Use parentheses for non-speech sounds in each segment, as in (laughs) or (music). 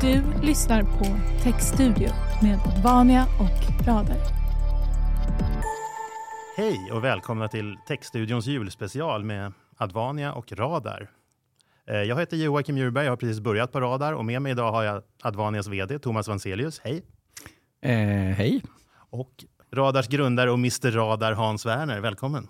Du lyssnar på Textstudio med Vania och Rader. Hej och välkomna till Textstudions julspecial med Advania och Radar. Eh, Jag heter Joakim Djurberg, jag har precis börjat på Radar och med mig idag har jag Advanias VD Thomas Vanselius. Hej! Eh, hej. Och Radars grundare och Mr Radar Hans Werner. Välkommen!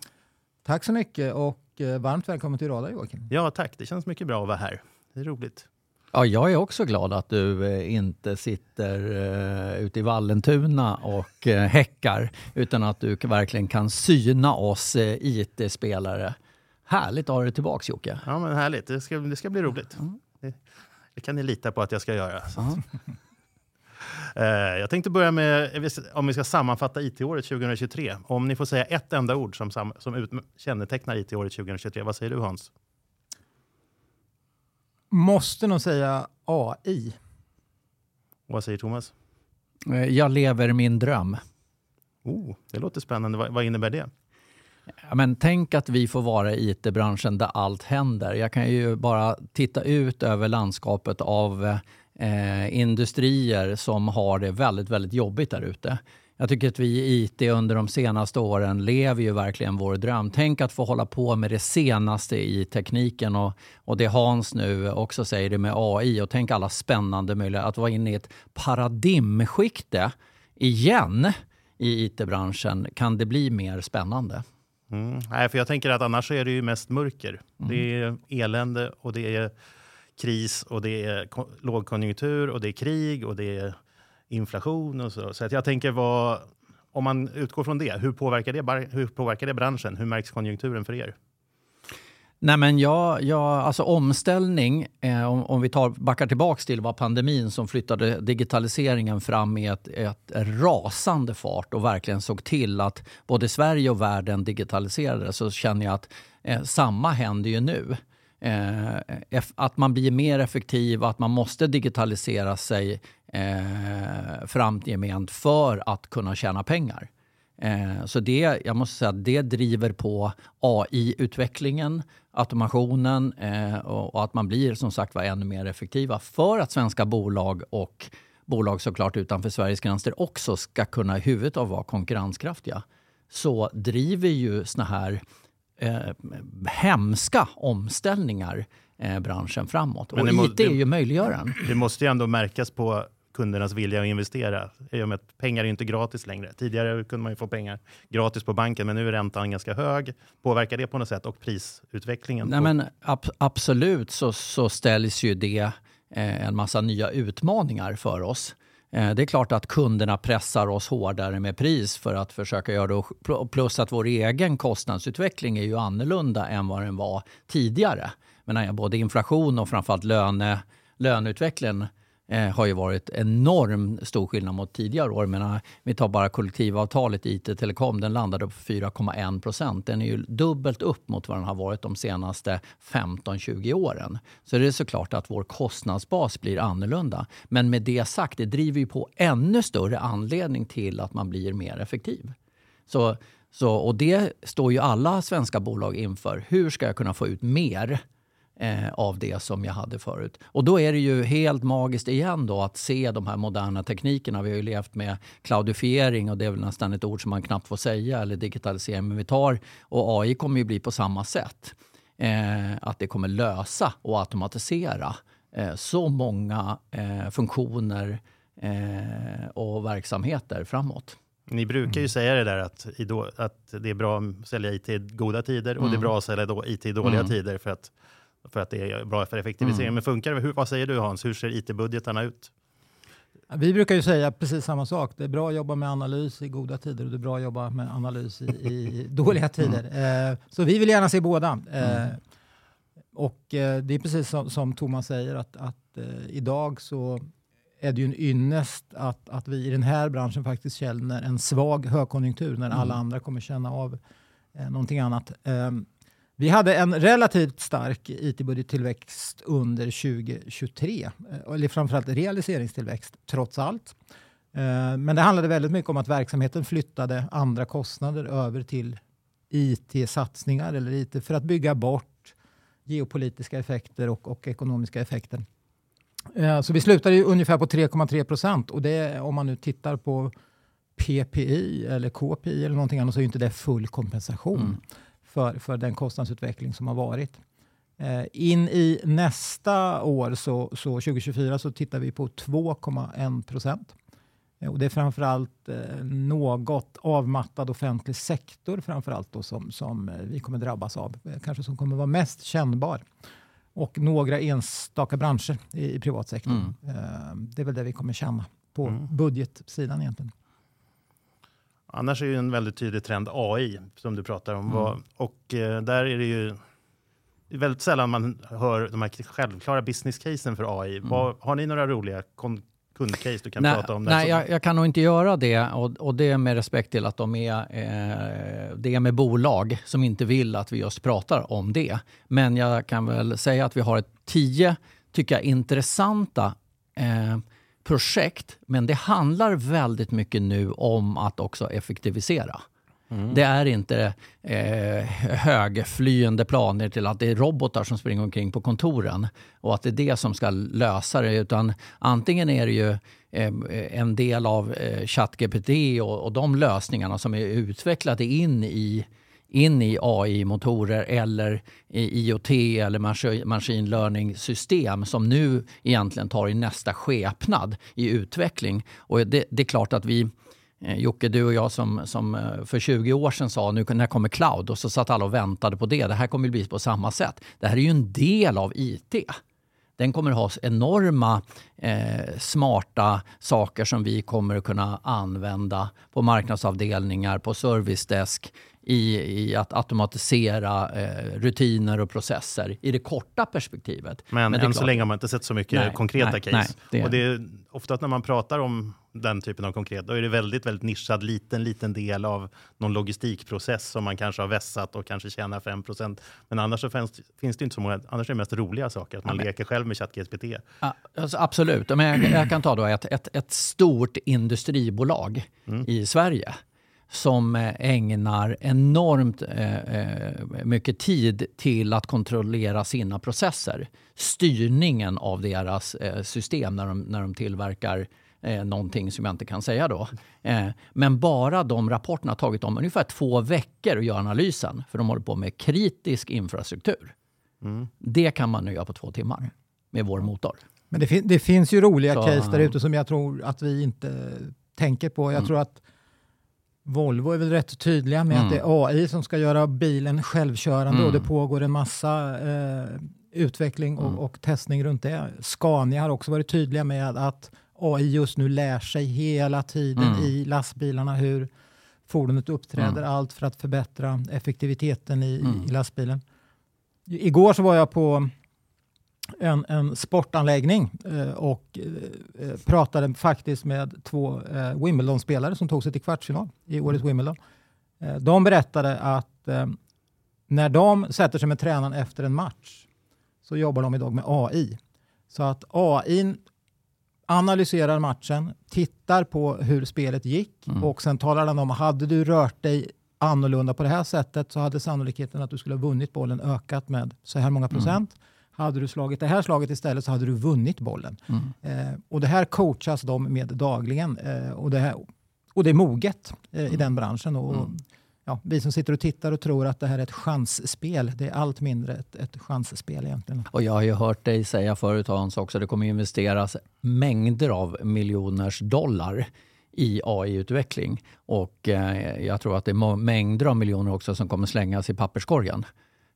Tack så mycket och eh, varmt välkommen till Radar Joakim. Ja, tack. Det känns mycket bra att vara här. Det är roligt. Ja, jag är också glad att du eh, inte sitter eh, ute i Vallentuna och eh, häckar utan att du verkligen kan syna oss eh, IT-spelare. Härligt att ha dig tillbaks Jocke. Ja, men härligt. Det ska, det ska bli roligt. Det, det kan ni lita på att jag ska göra. (laughs) Eh, Jag tänkte börja med om vi ska sammanfatta IT-året 2023. Om ni får säga ett enda ord som, som ut, kännetecknar IT-året 2023. Vad säger du Hans? Måste nog säga AI. Vad säger Thomas? Eh, Jag lever min dröm. Oh, det låter spännande. Vad, vad innebär det? Ja, men tänk att vi får vara i IT-branschen där allt händer. Jag kan ju bara titta ut över landskapet av eh, industrier som har det väldigt, väldigt jobbigt där ute. Jag tycker att vi i IT under de senaste åren lever ju verkligen vår dröm. Tänk att få hålla på med det senaste i tekniken och, och det Hans nu också säger det med AI och tänk alla spännande möjligheter att vara inne i ett paradigmskifte igen i IT-branschen. Kan det bli mer spännande? Mm. Nej, för jag tänker att annars är det ju mest mörker. Det är elände och det är kris och det är ko- lågkonjunktur och det är krig och det är inflation och så. Så att jag tänker vad, om man utgår från det, hur påverkar det, hur påverkar det branschen? Hur märks konjunkturen för er? Nej, men jag, jag, alltså omställning, eh, om, om vi tar, backar tillbaka till vad pandemin som flyttade digitaliseringen fram i ett, ett rasande fart och verkligen såg till att både Sverige och världen digitaliserades så känner jag att eh, samma händer ju nu. Eh, att man blir mer effektiv, att man måste digitalisera sig eh, framgent för att kunna tjäna pengar. Eh, Så det, jag måste säga att det driver på AI-utvecklingen, automationen eh, och och att man blir som sagt var ännu mer effektiva för att svenska bolag och bolag såklart utanför Sveriges gränser också ska kunna i huvudet av vara konkurrenskraftiga. Så driver ju såna här eh, hemska omställningar eh, branschen framåt. Men och det IT är ju möjliggöraren. Det måste ju ändå märkas på kundernas vilja att investera. I och med att pengar är inte gratis längre. Tidigare kunde man ju få pengar gratis på banken, men nu är räntan ganska hög. Påverkar det på något sätt och prisutvecklingen? Nej, men ab- absolut så, så ställs ju det eh, en massa nya utmaningar för oss. Eh, det är klart att kunderna pressar oss hårdare med pris för att försöka göra det. Plus att vår egen kostnadsutveckling är ju annorlunda än vad den var tidigare. Men både inflation och framförallt löne, löneutvecklingen eh, har ju varit enorm stor skillnad mot tidigare år. Men, eh, vi tar bara kollektivavtalet IT Telekom, den landade på 4,1 procent. Den är ju dubbelt upp mot vad den har varit de senaste 15-20 åren. Så det är såklart att vår kostnadsbas blir annorlunda. Men med det sagt, det driver ju på ännu större anledning till att man blir mer effektiv. Så, så, och det står ju alla svenska bolag inför. Hur ska jag kunna få ut mer eh, av det som jag hade förut. Och då är det ju helt magiskt igen då att se de här moderna teknikerna. Vi har ju levt med cloudifiering och det är väl nästan ett ord som man knappt får säga eller digitalisering. Men vi tar och AI kommer ju bli på samma sätt. Eh, att det kommer lösa och automatisera eh, så många eh, funktioner eh, och verksamheter framåt. Ni brukar ju säga det där att, att det är bra att sälja IT i goda tider och det är bra att sälja IT i dåliga tider för att, för att det är bra för effektivisering. Men funkar det? Hur, vad säger du Hans? Hur ser IT-budgetarna ut? Vi brukar ju säga precis samma sak. Det är bra att jobba med analys i goda tider och det är bra att jobba med analys i, i (laughs) dåliga tider. Eh, så vi vill gärna se båda. Eh, och eh, det är precis som, som Thomas säger att, att eh, idag så är det ju en ynnest att, att vi i den här branschen faktiskt känner en svag högkonjunktur när alla andra kommer känna av eh, någonting annat. Vi hade en relativt stark it-budgettillväxt under 2023, eh, eller framförallt realiseringstillväxt trots allt. Eh, men det handlade väldigt mycket om att verksamheten flyttade andra kostnader över till IT-satsningar eller IT för att bygga bort geopolitiska effekter och, och ekonomiska effekter. Eh, så vi slutade ju ungefär på 3,3 procent och det, om man nu tittar på PPI eller KPI eller någonting annat så är inte det full kompensation mm för, för den kostnadsutveckling som har varit. Eh, in i nästa år, så, så 2024, så tittar vi på 2,1 procent. Och det är framförallt eh, något avmattad offentlig sektor framförallt då som, som eh, vi kommer drabbas av. Eh, kanske som kommer vara mest kännbar. Och några enstaka branscher i, i privatsektorn. Mm. Eh, det är väl det vi kommer känna på mm. budgetsidan egentligen. Annars är ju en väldigt tydlig trend AI som du pratar om. Mm. Och eh, där är det ju väldigt sällan man hör de här självklara business casen för AI. Mm. Vad, har ni några roliga kundcase du kan nej, prata om? Nej, jag, jag, kan nog inte göra det. Och, och det är med respekt till att de är, eh, det är med bolag som inte vill att vi just pratar om det. Men jag kan väl säga att vi har ett tio, tycker jag, intressanta eh, projekt. Men det handlar väldigt mycket nu om att också effektivisera. Mm. Det är inte eh, högflyende planer till att det är robotar som springer omkring på kontoren och att det är det som ska lösa det. Utan antingen är det ju eh, en del av eh, ChatGPT och, och de lösningarna som är utvecklade in i in i AI-motorer eller i IoT eller machine learning-system som nu egentligen tar i nästa skepnad i utveckling. Och det, det är klart att vi, eh, Jocke, du och jag som, som eh, för 20 år sedan sa nu när kommer cloud och så satt alla och väntade på det. Det här kommer bli på samma sätt. Det här är ju en del av IT. Den kommer ha enorma eh, smarta saker som vi kommer att kunna använda på marknadsavdelningar, på servicedesk, i, i att automatisera eh, rutiner och processer i det korta perspektivet. Men, Men än så länge har man inte sett så mycket nej, konkreta nej, case. Nej, och det är ofta när man pratar om den typen av konkret, då är det väldigt, väldigt nischad, liten, liten del av någon logistikprocess som man kanske har vässat och kanske tjänar 5% Men annars så finns, finns det inte så många, annars är det mest roliga saker, att man ja, leker själv med ChatGPT. Ja, alltså absolut, men jag, jag, kan ta då ett, ett, ett stort industribolag mm. i Sverige som eh, ägnar enormt eh, eh, mycket tid till att kontrollera sina processer. Styrningen av deras system när de, när de tillverkar eh, någonting som jag inte kan säga då. Eh, men bara de rapporterna har tagit dem ungefär två veckor att göra analysen för de håller på med kritisk infrastruktur. Mm. Det kan man nu göra på två timmar med vår motor. Men det, fin det finns ju roliga Så, case där ute som jag tror att vi inte tänker på. Jag mm. tror att Volvo är väl rätt tydliga med mm. att det är AI som ska göra bilen självkörande mm. och det pågår en massa eh, utveckling och, mm. och, testning runt det. Scania har också varit tydliga med att AI just nu lär sig hela tiden mm. i lastbilarna hur fordonet uppträder, mm. allt för att förbättra effektiviteten i, mm. i lastbilen. Igår så var jag på en, en sportanläggning eh, och eh, eh, pratade faktiskt med två eh, Wimbledon-spelare som tog sig till kvartsfinal i årets Wimbledon. Eh, de berättade att eh, när de sätter sig med tränaren efter en match så jobbar de idag med AI. Så att AI analyserar matchen, tittar på hur spelet gick mm. och sen talar den om, hade du rört dig annorlunda på det här sättet så hade sannolikheten att du skulle ha vunnit bollen ökat med så här många procent. Mm. Hade du slagit det här slaget istället så hade du vunnit bollen. Mm. Eh, och det här coachas de med dagligen. Eh, och, det här, och det är moget eh, mm. i den branschen. Och, mm. ja, vi som sitter och tittar och tror att det här är ett chansspel, det är allt mindre ett, ett chansspel egentligen. Och jag har ju hört dig säga förut Hans också, det kommer investeras mängder av miljoners dollar i AI-utveckling. Och eh, jag tror att det är mängder av miljoner också som kommer slängas i papperskorgen.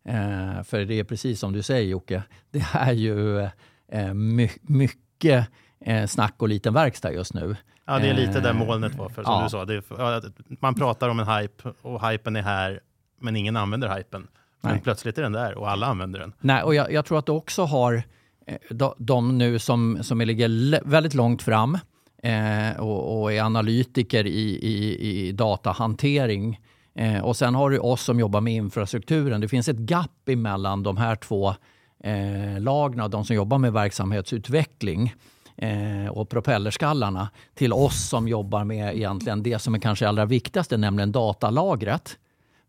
Eh, för det är precis som du säger Jocke, (laughs) det är ju eh, my mycket eh, snack och liten verkstad just nu. Ja, det är lite där eh, molnet var. För, som ja. du sa, är, man pratar om en hype och hypen är här, men ingen använder hypen. Men Nej. plötsligt är den där och alla använder den. Nej, och jag, jag tror att du också har eh, de, de nu som, som ligger väldigt långt fram eh, och, och, är analytiker i, i, i datahantering Eh, och sen har du oss som jobbar med infrastrukturen. Det finns ett gap emellan de här två eh, lagna, de som jobbar med verksamhetsutveckling eh, och propellerskallarna till oss som jobbar med egentligen det som är kanske allra viktigaste, nämligen datalagret.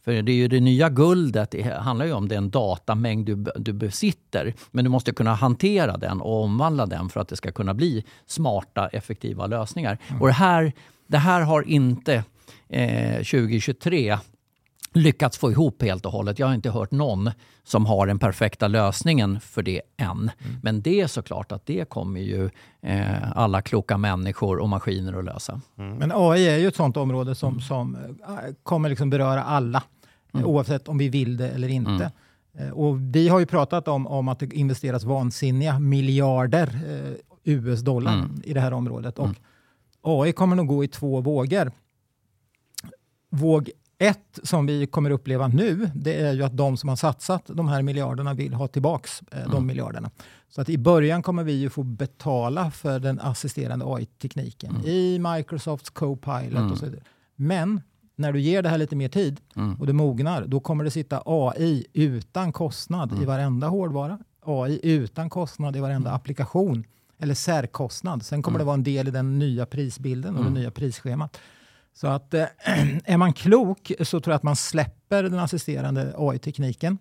För det är ju det nya guldet, det handlar ju om den datamängd du, du besitter. Men du måste kunna hantera den och omvandla den för att det ska kunna bli smarta, effektiva lösningar. Mm. Och det här, det här har inte eh, 2023 lyckats få ihop helt och hållet. Jag har inte hört någon som har den perfekta lösningen för det än. Mm. Men det är såklart att det kommer ju eh, alla kloka människor och maskiner att lösa. Mm. Men AI är ju ett sånt område som, som äh, kommer liksom beröra alla, mm. oavsett om vi vill det eller inte. Mm. Eh, och vi har ju pratat om, om att det investeras vansinniga miljarder eh, US-dollar mm. i det här området. Och mm. AI kommer nog gå i två vågor. Våg ett som vi kommer uppleva nu, det är ju att de som har satsat de här miljarderna vill ha tillbaks eh, de mm. miljarderna. Så att i början kommer vi ju få betala för den assisterande AI-tekniken mm. i Microsofts Copilot mm. och så vidare. Men när du ger det här lite mer tid mm. och det mognar, då kommer det sitta AI utan kostnad i mm. varenda hårdvara, AI utan kostnad i varenda mm. applikation eller särkostnad. Sen kommer det vara en del i den nya prisbilden och det nya prisschemat. Så att eh, (clears throat) är man klok så tror jag att man släpper den assisterande AI-tekniken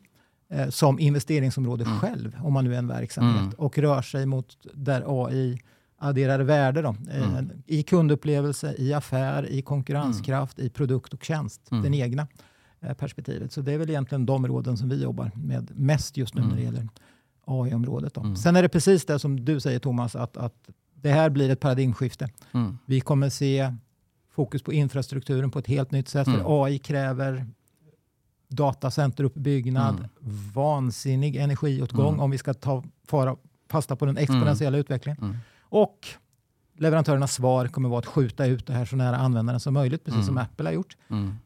eh, som investeringsområde mm. själv, om man nu är en verksamhet, mm. och rör sig mot där AI adderar värde då, eh, mm. i kundupplevelse, i affär, i konkurrenskraft, i produkt och tjänst, mm. den egna eh, perspektivet. Så det är väl egentligen de områden som vi jobbar med mest just nu när det mm. gäller AI-området. Mm. Sen är det precis det som du säger Thomas, att, att det här blir ett paradigmskifte. Vi kommer se fokus på infrastrukturen på ett helt nytt sätt. Mm. För AI kräver datacenteruppbyggnad, mm. vansinnig energiåtgång mm. om vi ska ta fara, fasta på den exponentiella mm. utvecklingen. Mm. Och leverantörernas svar kommer vara att skjuta ut det här så nära användaren som möjligt, precis som mm. Apple har gjort.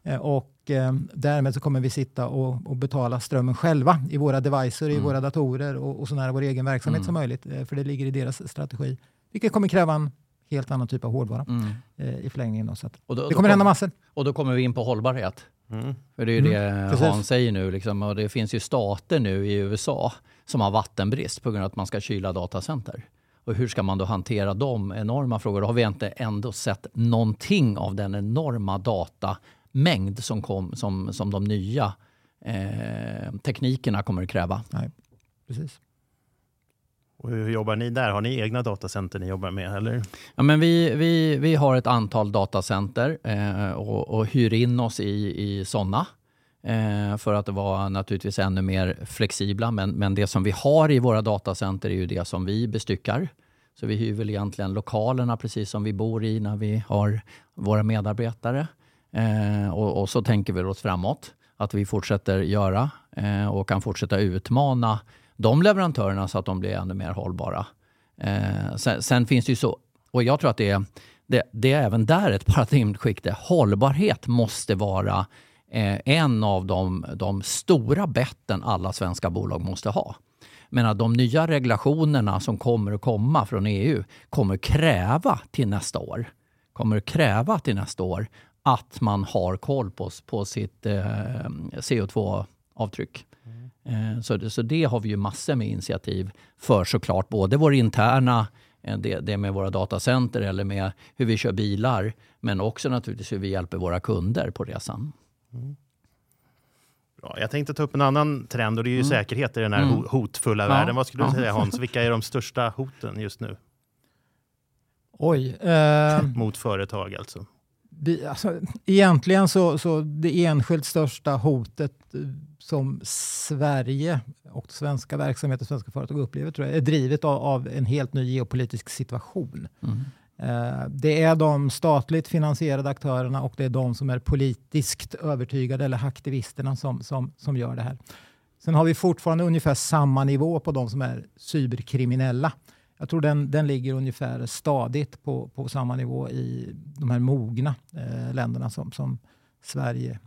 Eh, och eh, därmed så kommer vi sitta och, och, betala strömmen själva i våra devices, i våra datorer och, och så nära vår egen verksamhet som möjligt. Eh, för det ligger i deras strategi. Vilket kommer kräva en helt annan typ av hårdvara mm. eh, i förlängningen. Då, så då, det kommer hända massor. Och då kommer vi in på hållbarhet. Mm. För det är ju mm. det Hans säger nu. Liksom, och det finns ju stater nu i USA som har vattenbrist på grund av att man ska kyla datacenter. Och hur ska man då hantera de enorma frågorna? Då har vi inte ändå sett någonting av den enorma datamängd som, kom, som, som de nya eh, teknikerna kommer att kräva. Nej, precis. Och hur jobbar ni där? Har ni egna datacenter ni jobbar med? Eller? Ja, men vi, vi, vi har ett antal datacenter eh, och, och hyr in oss i, i sådana eh, för att vara naturligtvis ännu mer flexibla. Men, men det som vi har i våra datacenter är ju det som vi bestyckar. Så vi hyr väl egentligen lokalerna precis som vi bor i när vi har våra medarbetare. Eh, och, och, så tänker vi oss framåt att vi fortsätter göra eh, och kan fortsätta utmana de leverantörerna så att de blir ännu mer hållbara. Eh, sen, sen, finns det ju så, och jag tror att det är, det, det är även där ett paradigmskifte. Hållbarhet måste vara eh, en av de, de stora betten alla svenska bolag måste ha. Men att de nya regulationerna som kommer att komma från EU kommer kräva till nästa år, kommer kräva till nästa år att man har koll på, på sitt eh, CO2-avtryck. Eh, så det, så det har vi ju massor med initiativ för såklart. Både vår interna, eh, det, det med våra datacenter eller med hur vi kör bilar. Men också naturligtvis hur vi hjälper våra kunder på resan. Mm. Bra. Jag tänkte ta upp en annan trend och det är ju mm. säkerhet i den här mm. hotfulla ja. världen. Vad skulle du säga Hans? (laughs) Vilka är de största hoten just nu? Oj. Eh... (clears throat) Mot företag alltså. Det, alltså, egentligen så, så det enskilt största hotet eh, som Sverige och svenska verksamheter och svenska företag upplever tror jag, är drivet av, av en helt ny geopolitisk situation. Mm. Eh, det är de statligt finansierade aktörerna och det är de som är politiskt övertygade eller aktivisterna som, som, som gör det här. Sen har vi fortfarande ungefär samma nivå på de som är cyberkriminella. Jag tror den, den ligger ungefär stadigt på, på samma nivå i de här mogna eh, länderna som, som Sverige.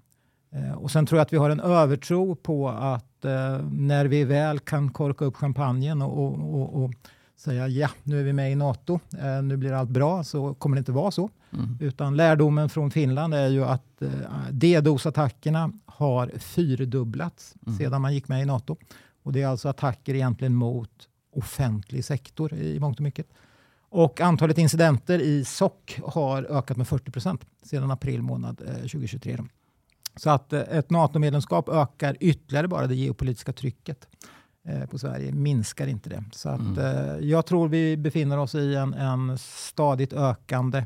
Eh, och Sen tror jag att vi har en övertro på att eh, när vi väl kan korka upp champagnen och, och, och, och, säga ja, nu är vi med i NATO, eh, nu blir allt bra, så kommer det inte vara så. Mm. Utan lärdomen från Finland är ju att eh, DDoS-attackerna har fyrdubblats mm. sedan man gick med i NATO. Och Det är alltså attacker egentligen mot offentlig sektor i mångt och mycket. Och antalet incidenter i SOC har ökat med 40 procent sedan april månad 2023. Så att eh, ett NATO-medlemskap ökar ytterligare bara det geopolitiska trycket eh, på Sverige, minskar inte det. Så att, Mm. eh, jag tror vi befinner oss i en, en stadigt ökande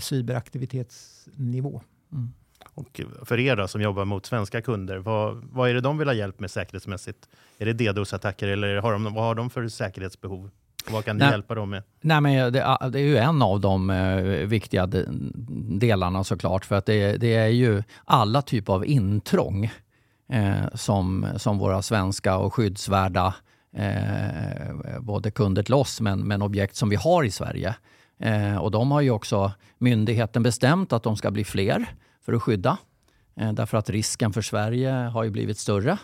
cyberaktivitetsnivå. Mm. Och för er då, som jobbar mot svenska kunder, vad, vad är det de vill ha hjälp med säkerhetsmässigt? Är det DDoS-attacker eller har de, vad har de för säkerhetsbehov? Vad kan ni Nej. hjälpa dem med? Nej, men det, det är ju en av de eh, viktiga de, delarna såklart. För att det, det är ju alla typer av intrång eh, som, som våra svenska och skyddsvärda eh, både kunder till oss men, men objekt som vi har i Sverige. Eh, och de har ju också myndigheten bestämt att de ska bli fler för att skydda. Eh, därför att risken för Sverige har ju blivit större.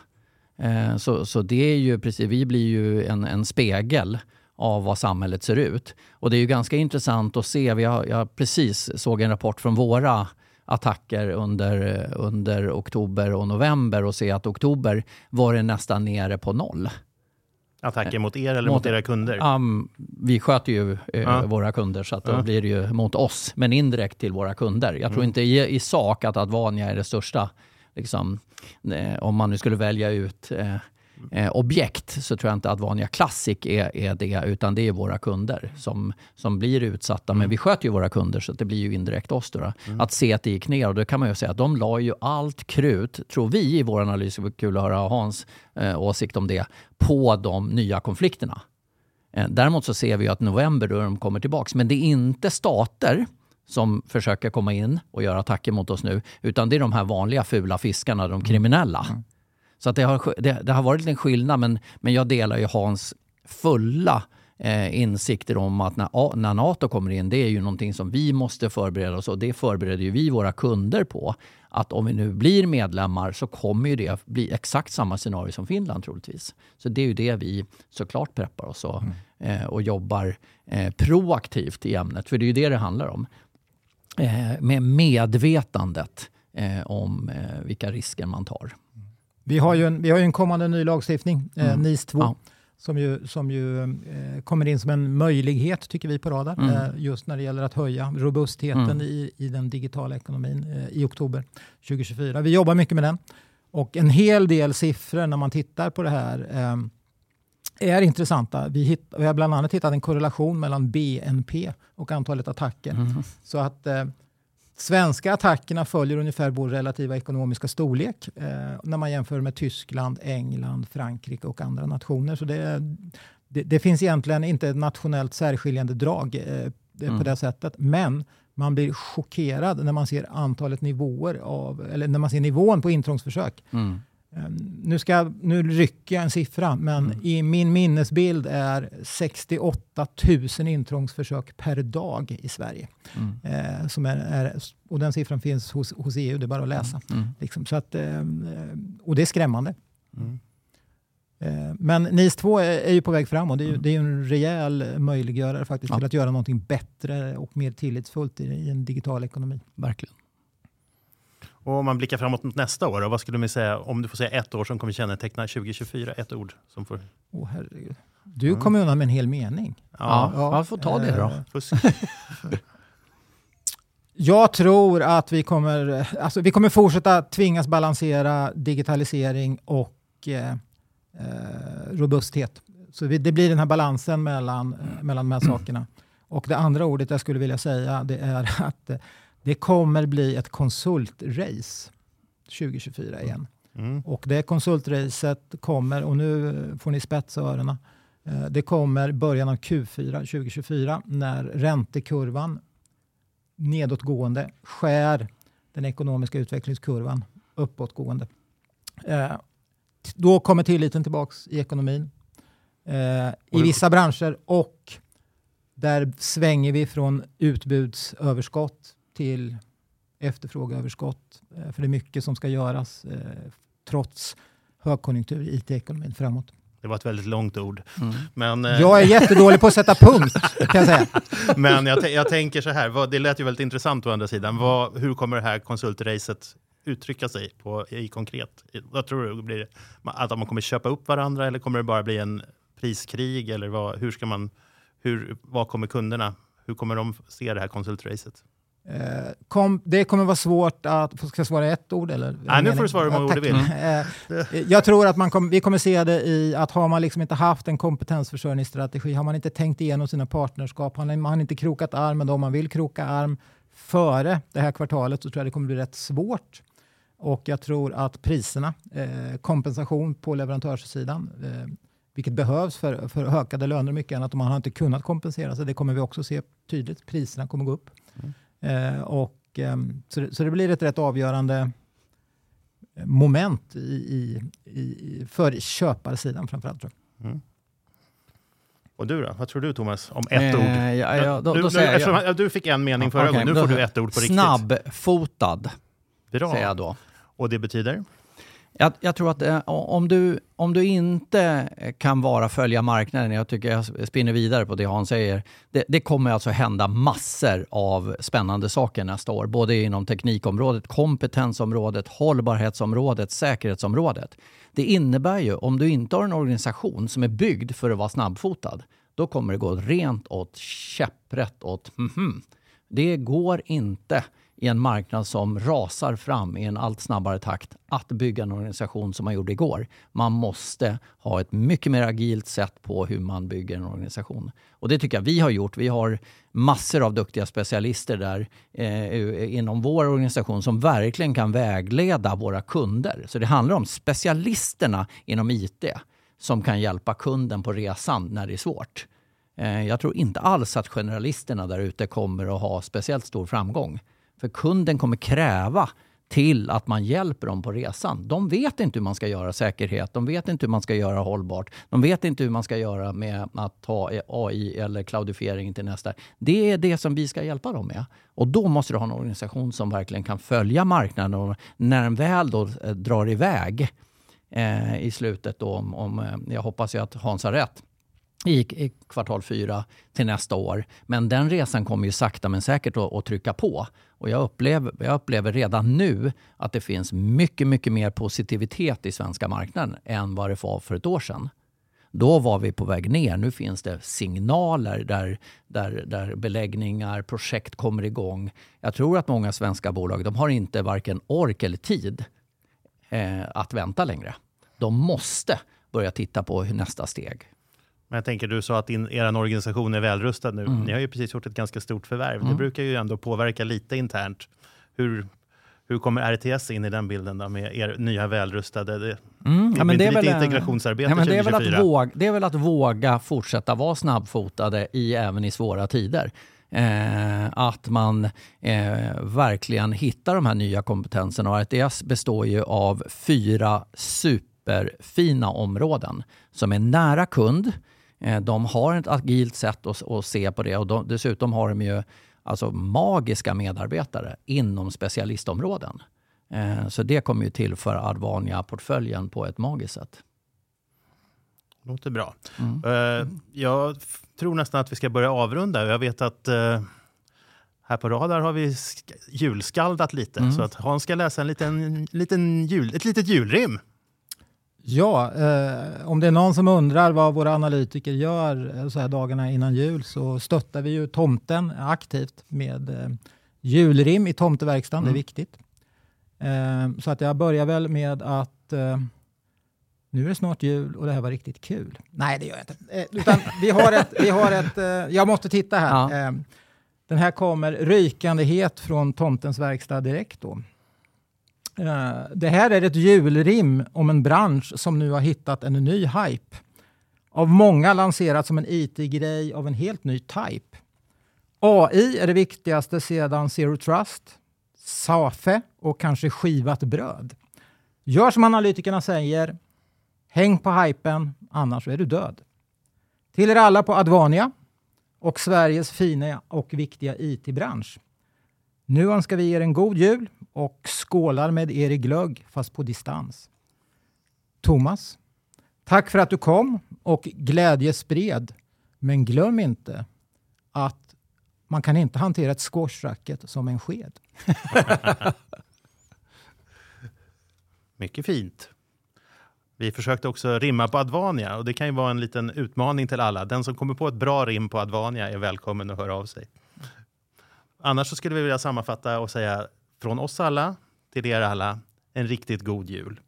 Eh, så, så det är ju precis, vi blir ju en, en spegel av vad samhället ser ut. Och det är ju ganska intressant att se. Vi har, jag precis såg en rapport från våra attacker under, under oktober och november och se att oktober var det nästan nere på noll. Attacker mot er eller Mot- mot, era kunder? Um, vi sköter ju eh, Ja. våra kunder så att då Ja. blir det ju mot oss, men indirekt till våra kunder. Jag tror Mm. inte i, i sak att Advania är det största. Liksom, eh, om man nu skulle välja ut eh, eh, objekt så tror jag inte Advania Classic är, är det, utan det är våra kunder som, som blir utsatta. Men vi sköter ju våra kunder så att det blir ju indirekt oss. Då, då. Att se att det gick ner och då kan man ju säga att de la ju allt krut, tror vi i vår analys, det var kul att höra Hans eh, åsikt om det, på de nya konflikterna. Eh, Däremot så ser vi ju att november då de kommer tillbaks. Men det är inte stater som försöker komma in och göra attacker mot oss nu, utan det är de här vanliga fula fiskarna, de kriminella. Så att det, har, det, det har varit en skillnad, men, men jag delar ju Hans fulla eh, insikter om att när, när NATO kommer in, det är ju någonting som vi måste förbereda oss och det förbereder ju vi våra kunder på. Att om vi nu blir medlemmar så kommer ju det bli exakt samma scenario som Finland troligtvis. Så det är ju det vi såklart preppar oss och, eh, och jobbar eh, proaktivt i ämnet, för det är ju det det handlar om. Eh, med medvetandet eh, om eh, vilka risker man tar. Vi har ju en, vi har en kommande ny lagstiftning, eh, Mm. NIS 2, Ja. som ju, som ju eh, kommer in som en möjlighet, tycker vi på Radar, Mm. eh, just när det gäller att höja robustheten Mm. i, i den digitala ekonomin eh, i oktober 2024. Vi jobbar mycket med den. Och en hel del siffror när man tittar på det här eh, är intressanta. Vi, hitt, vi har bland annat hittat en korrelation mellan BNP och antalet attacker. Mm. Så att svenska attackerna följer ungefär vår relativa ekonomiska storlek eh, när man jämför med Tyskland, England, Frankrike och andra nationer. Så det, det, det finns egentligen inte ett nationellt särskiljande drag eh, det- Mm. på det sättet. Men man blir chockerad när man ser antalet nivåer av, eller när man ser nivån på intrångsförsök. Mm. Um, nu, ska, nu rycker jag en siffra, men Mm. i min minnesbild är 68 000 intrångsförsök per dag i Sverige. Mm. Eh, som är, är, och den siffran finns hos, hos EU, det är bara att läsa. Mm. Liksom, så att, ehm, och det är skrämmande. Mm. Eh, men NIS 2 är, är ju på väg fram och det är ju, Mm. det är en rejäl möjliggörare faktiskt Ja. till att göra någonting bättre och mer tillitsfullt i, i en digital ekonomi. Verkligen. Och om man blickar framåt mot nästa år, vad skulle ni säga om du får säga ett år som kommer känneteckna 2024? Ett ord som får... Åh, herregud. Du Mm. kom undan med en hel mening. Ja, ja. får ta det då. Eh, Fusk. (laughs) Jag tror att vi kommer, alltså vi kommer fortsätta tvingas balansera digitalisering och eh, eh, robusthet. Så vi, det blir den här balansen mellan, eh, mellan de här sakerna. Och det andra ordet jag skulle vilja säga det är att eh, det kommer bli ett konsultrace 2024 igen. Mm. Och det konsultracet kommer, och nu får ni spetsa öronen, eh, det kommer början av Q4 2024 när räntekurvan nedåtgående skär den ekonomiska utvecklingskurvan uppåtgående. Eh, då kommer tilliten tillbaks i ekonomin. Eh, I vissa branscher och där svänger vi från utbudsöverskott till efterfrågeöverskott. Eh, för det är mycket som ska göras eh, trots högkonjunktur i IT-ekonomin framåt. Det var ett väldigt långt ord. Mm. Men, eh, Jag är jättedålig på att sätta punkt kan jag säga. (laughs) men jag, jag tänker så här, vad, det lät ju väldigt intressant å andra sidan. Vad, hur kommer det här konsultracet uttrycka sig på, i konkret? Vad tror du? Blir det, att man kommer köpa upp varandra eller kommer det bara bli en priskrig? Eller vad, hur ska man, hur, vad kommer kunderna, hur kommer de se det här konsultracet? Eh, kom, det kommer vara svårt att... Ska jag svara ett ord? Eller? Nej, nu får du svara hur många ord du vill. (laughs) Eh, jag tror att man kom, vi kommer se det i att har man liksom inte haft en kompetensförsörjningsstrategi, har man inte tänkt igenom sina partnerskap, har man inte krokat arm med dem man vill kroka arm före det här kvartalet så tror jag det kommer bli rätt svårt. Och jag tror att priserna, eh, kompensation på leverantörssidan, eh, vilket behövs för, för ökade löner och mycket annat, och man har inte kunnat kompensera sig, det kommer vi också se tydligt. Priserna kommer gå upp. Mm. Eh, och, eh, så, det, så, det, blir ett rätt avgörande moment i, i, i, för köparsidan framförallt. Tror jag. Mm. Och du då? Vad tror du Thomas? Om ett eh, ord? Ja, ja, då, du, då du, jag, du fick en mening förra okay, gången, nu får du ett ord på riktigt. Snabbfotad, Bra. säger jag då. Och det betyder? Jag, jag, tror att eh, om, du, om du inte eh, kan vara följa marknaden, jag tycker jag spinner vidare på det Hans säger. Det, det, kommer alltså hända massor av spännande saker nästa år, både inom teknikområdet, kompetensområdet, hållbarhetsområdet, säkerhetsområdet. Det innebär ju, om du inte har en organisation som är byggd för att vara snabbfotad, då kommer det gå rent åt käpprätt åt mm -hmm. Det går inte i en marknad som rasar fram i en allt snabbare takt att bygga en organisation som man gjorde igår. Man måste ha ett mycket mer agilt sätt på hur man bygger en organisation. Och det tycker jag vi har gjort. Vi har massor av duktiga specialister där eh, inom vår organisation som verkligen kan vägleda våra kunder. Så det handlar om specialisterna inom IT som kan hjälpa kunden på resan när det är svårt. Eh, jag tror inte alls att generalisterna där ute kommer att ha speciellt stor framgång. För kunden kommer kräva till att man hjälper dem på resan. De vet inte hur man ska göra säkerhet, de vet inte hur man ska göra hållbart, de vet inte hur man ska göra med att ta AI eller cloudifiering till nästa. Det är det som vi ska hjälpa dem med. Och då måste du ha en organisation som verkligen kan följa marknaden och när den väl då eh, drar iväg eh, i slutet då, om, om, eh, jag hoppas ju att Hans har rätt, i, i kvartal fyra till nästa år. Men den resan kommer ju sakta men säkert att, att trycka på. Och jag upplever, jag upplever redan nu att det finns mycket, mycket mer positivitet i svenska marknaden än vad det var för ett år sedan. Då var vi på väg ner. Nu finns det signaler där, där, där beläggningar, projekt kommer igång. Jag tror att många svenska bolag de har inte varken ork eller tid eh, att vänta längre. De måste börja titta på nästa steg. Men jag tänker, du sa att din, er organisation är välrustad nu. Mm. Ni har ju precis gjort ett ganska stort förvärv. Mm. Det brukar ju ändå påverka lite internt. Hur, hur kommer RTS in i den bilden då med er nya välrustade? Det, mm. ja, men det är väl, integrationsarbete ja, men det, är väl att våga, det är väl att våga fortsätta vara snabbfotade i, även i svåra tider. Eh, att man eh, verkligen hittar de här nya kompetenserna. Och RTS består ju av fyra superfina områden som är nära kund, de har ett agilt sätt att, att se på det och de, dessutom har de ju alltså magiska medarbetare inom specialistområden. Eh, så det kommer ju tillföra Advania-portföljen på ett magiskt sätt. Låter bra. Mm. Uh, jag tror nästan att vi ska börja avrunda. Jag vet att här på Radar har vi julskaldat lite. Mm. Så att Hans ska läsa en liten, liten jul, ett litet julrim. Ja, eh, om det är någon som undrar vad våra analytiker gör eh, så här dagarna innan jul så stöttar vi ju tomten aktivt med eh, julrim i tomteverkstan. Mm. Det är mm. viktigt. Eh, så att jag börjar väl med att eh, nu är det snart jul och det här var riktigt kul. Nej, det gör jag inte. Eh, utan vi har ett, vi har ett jag måste titta här. Ja. den här kommer rykande het från tomtens verkstad direkt. Då. Eh, det här är ett julrim om en bransch som nu har hittat en ny hype. Av många lanserat som en IT-grej av en helt ny type. AI är det viktigaste sedan Zero Trust, SAFE och kanske skivat bröd. Gör som analytikerna säger. Häng på hypen, annars är du död. Till er alla på Advania och Sveriges fina och viktiga IT-bransch. Nu önskar vi er en god jul och skålar med er i glögg, fast på distans. Thomas, tack för att du kom och glädje spred. Men glöm inte att man kan inte hantera ett squashracket som en sked. (laughs) Mycket fint. Vi försökte också rimma på Advania och det kan ju vara en liten utmaning till alla. Den som kommer på ett bra rim på Advania är välkommen att höra av sig. Annars så skulle vi vilja sammanfatta och säga från oss alla till er alla, en riktigt god jul.